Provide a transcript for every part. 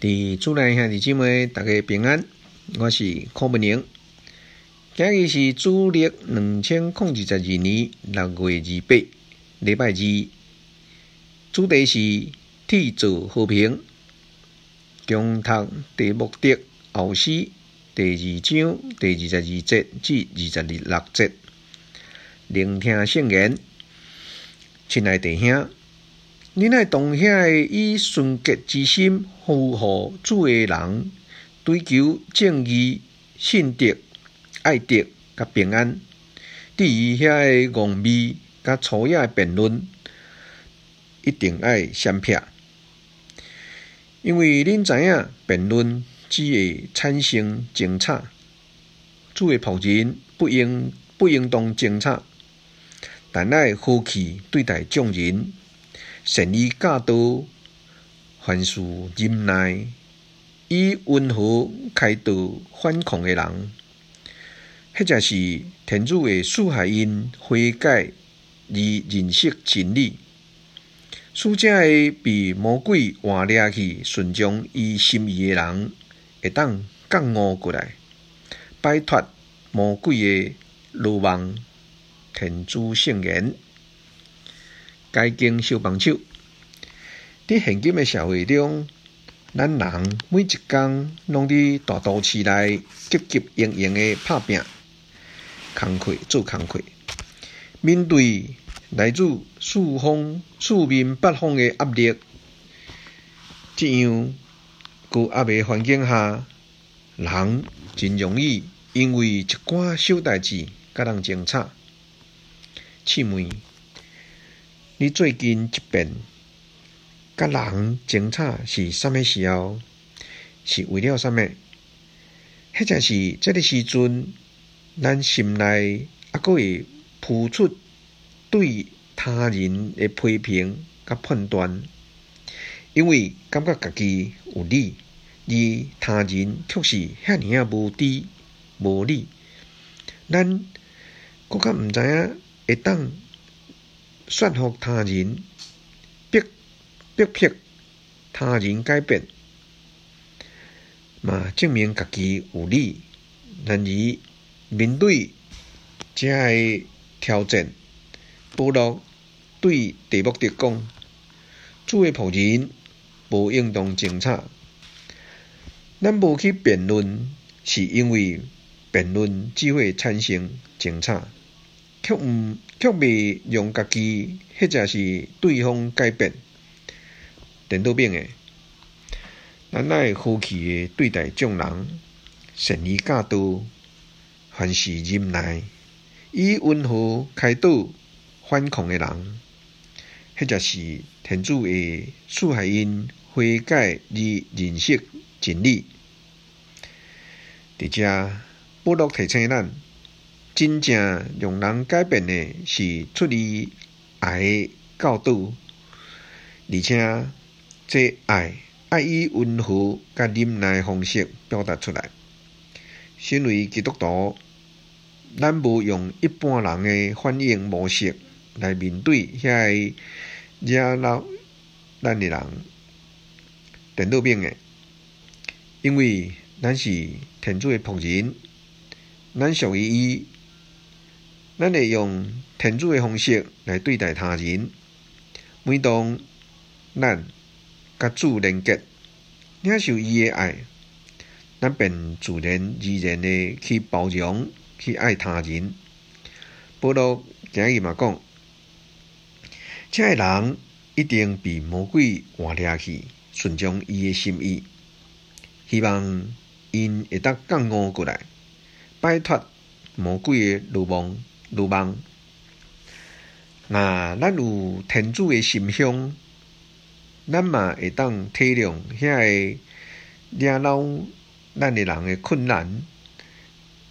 伫主内兄弟姊妹，大家平安。我是柯文宁。今日是旧历两千零二十二年六月二八，礼拜二。主题是缔造和平。恭读提摩太后书第二章第二十二节至二十二六节，聆听圣言。亲爱的弟兄。你爱当遐以纯洁之心服务主的人，追求正义、信德、爱德甲平安。对于遐个戆味甲粗野辩论，一定爱闪避，因为恁知影辩论只会产生争吵。主的仆人不应不应当争吵，但爱和气对待众人。善于教导，凡事忍耐，以温和开导反抗的人，或者是天主的赐下因悔改而认识真理，使这个被魔鬼活掠去顺从伊心意的人，会当降悟过来，摆脱魔鬼的鲁网。天主圣言。该经小帮手，伫现今的社会中，咱人每一天拢伫大都市内急急营营的打拼、工课做工课，面对来自四方、四面八方的压力，这样高压的环境下，人真容易因为一寡小代志甲人争吵。试问，你最近一遍甲人争吵是啥物时候？是为了啥物？或者是这个时阵，咱心内还佫会浮出对他人的批评甲判断，因为感觉家己有理，而他人却是遐尔啊无知无理，咱佫较毋知影会当。说服他人，逼逼迫他人改变，嘛证明家己有理。然而面对这个挑战，保罗对提摩太讲：主的仆人无应当争吵。咱无去辩论，是因为辩论只会产生争吵。却毋却未让家己或者是对方改变，颠倒反的，咱爱和气的对待众人，善于教导，凡事忍耐，以温和开导反抗的人，或者是天主会赐下因悔改而认识真理。伫遮，保罗提醒咱。真正让人改变的是出于爱的教导，而且这爱爱以温和甲忍耐的方式表达出来。身为基督徒，咱无用一般人的反应模式来面对遐个惹恼咱的人，颠倒反的，因为咱是天主的仆人，咱属于伊。咱会用天主的方式来对待他人。每当咱甲主连结，领受伊的爱，咱便自然而然的去包容、去爱他人。保罗今日嘛讲，这个人一定被魔鬼换掠去，顺从伊的心意。希望因会当降悟过来，摆脱魔鬼的奴蒙。鲁网，那咱有天主的心胸，咱嘛会当体谅遐个惹恼咱的人的困难，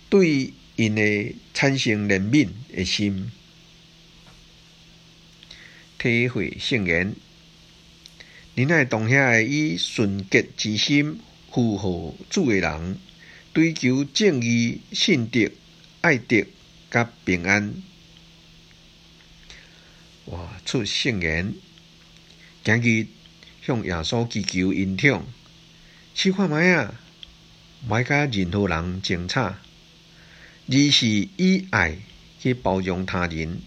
对因会产生怜悯的心，体会圣言。你爱当遐以纯洁之心服务主的人，追求正义、信德、爱德。甲平安，活出圣言，今日向耶稣祈求恩宠，试看觅仔，莫甲任何人争吵，而是以爱去包容他人，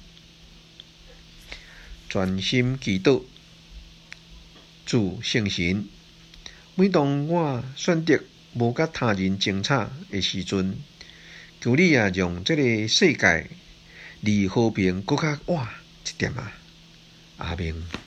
专心祈祷，主圣神。每当我选择无甲他人争吵的时阵，求你啊让这个世界离和平搁较远一点啊！阿明。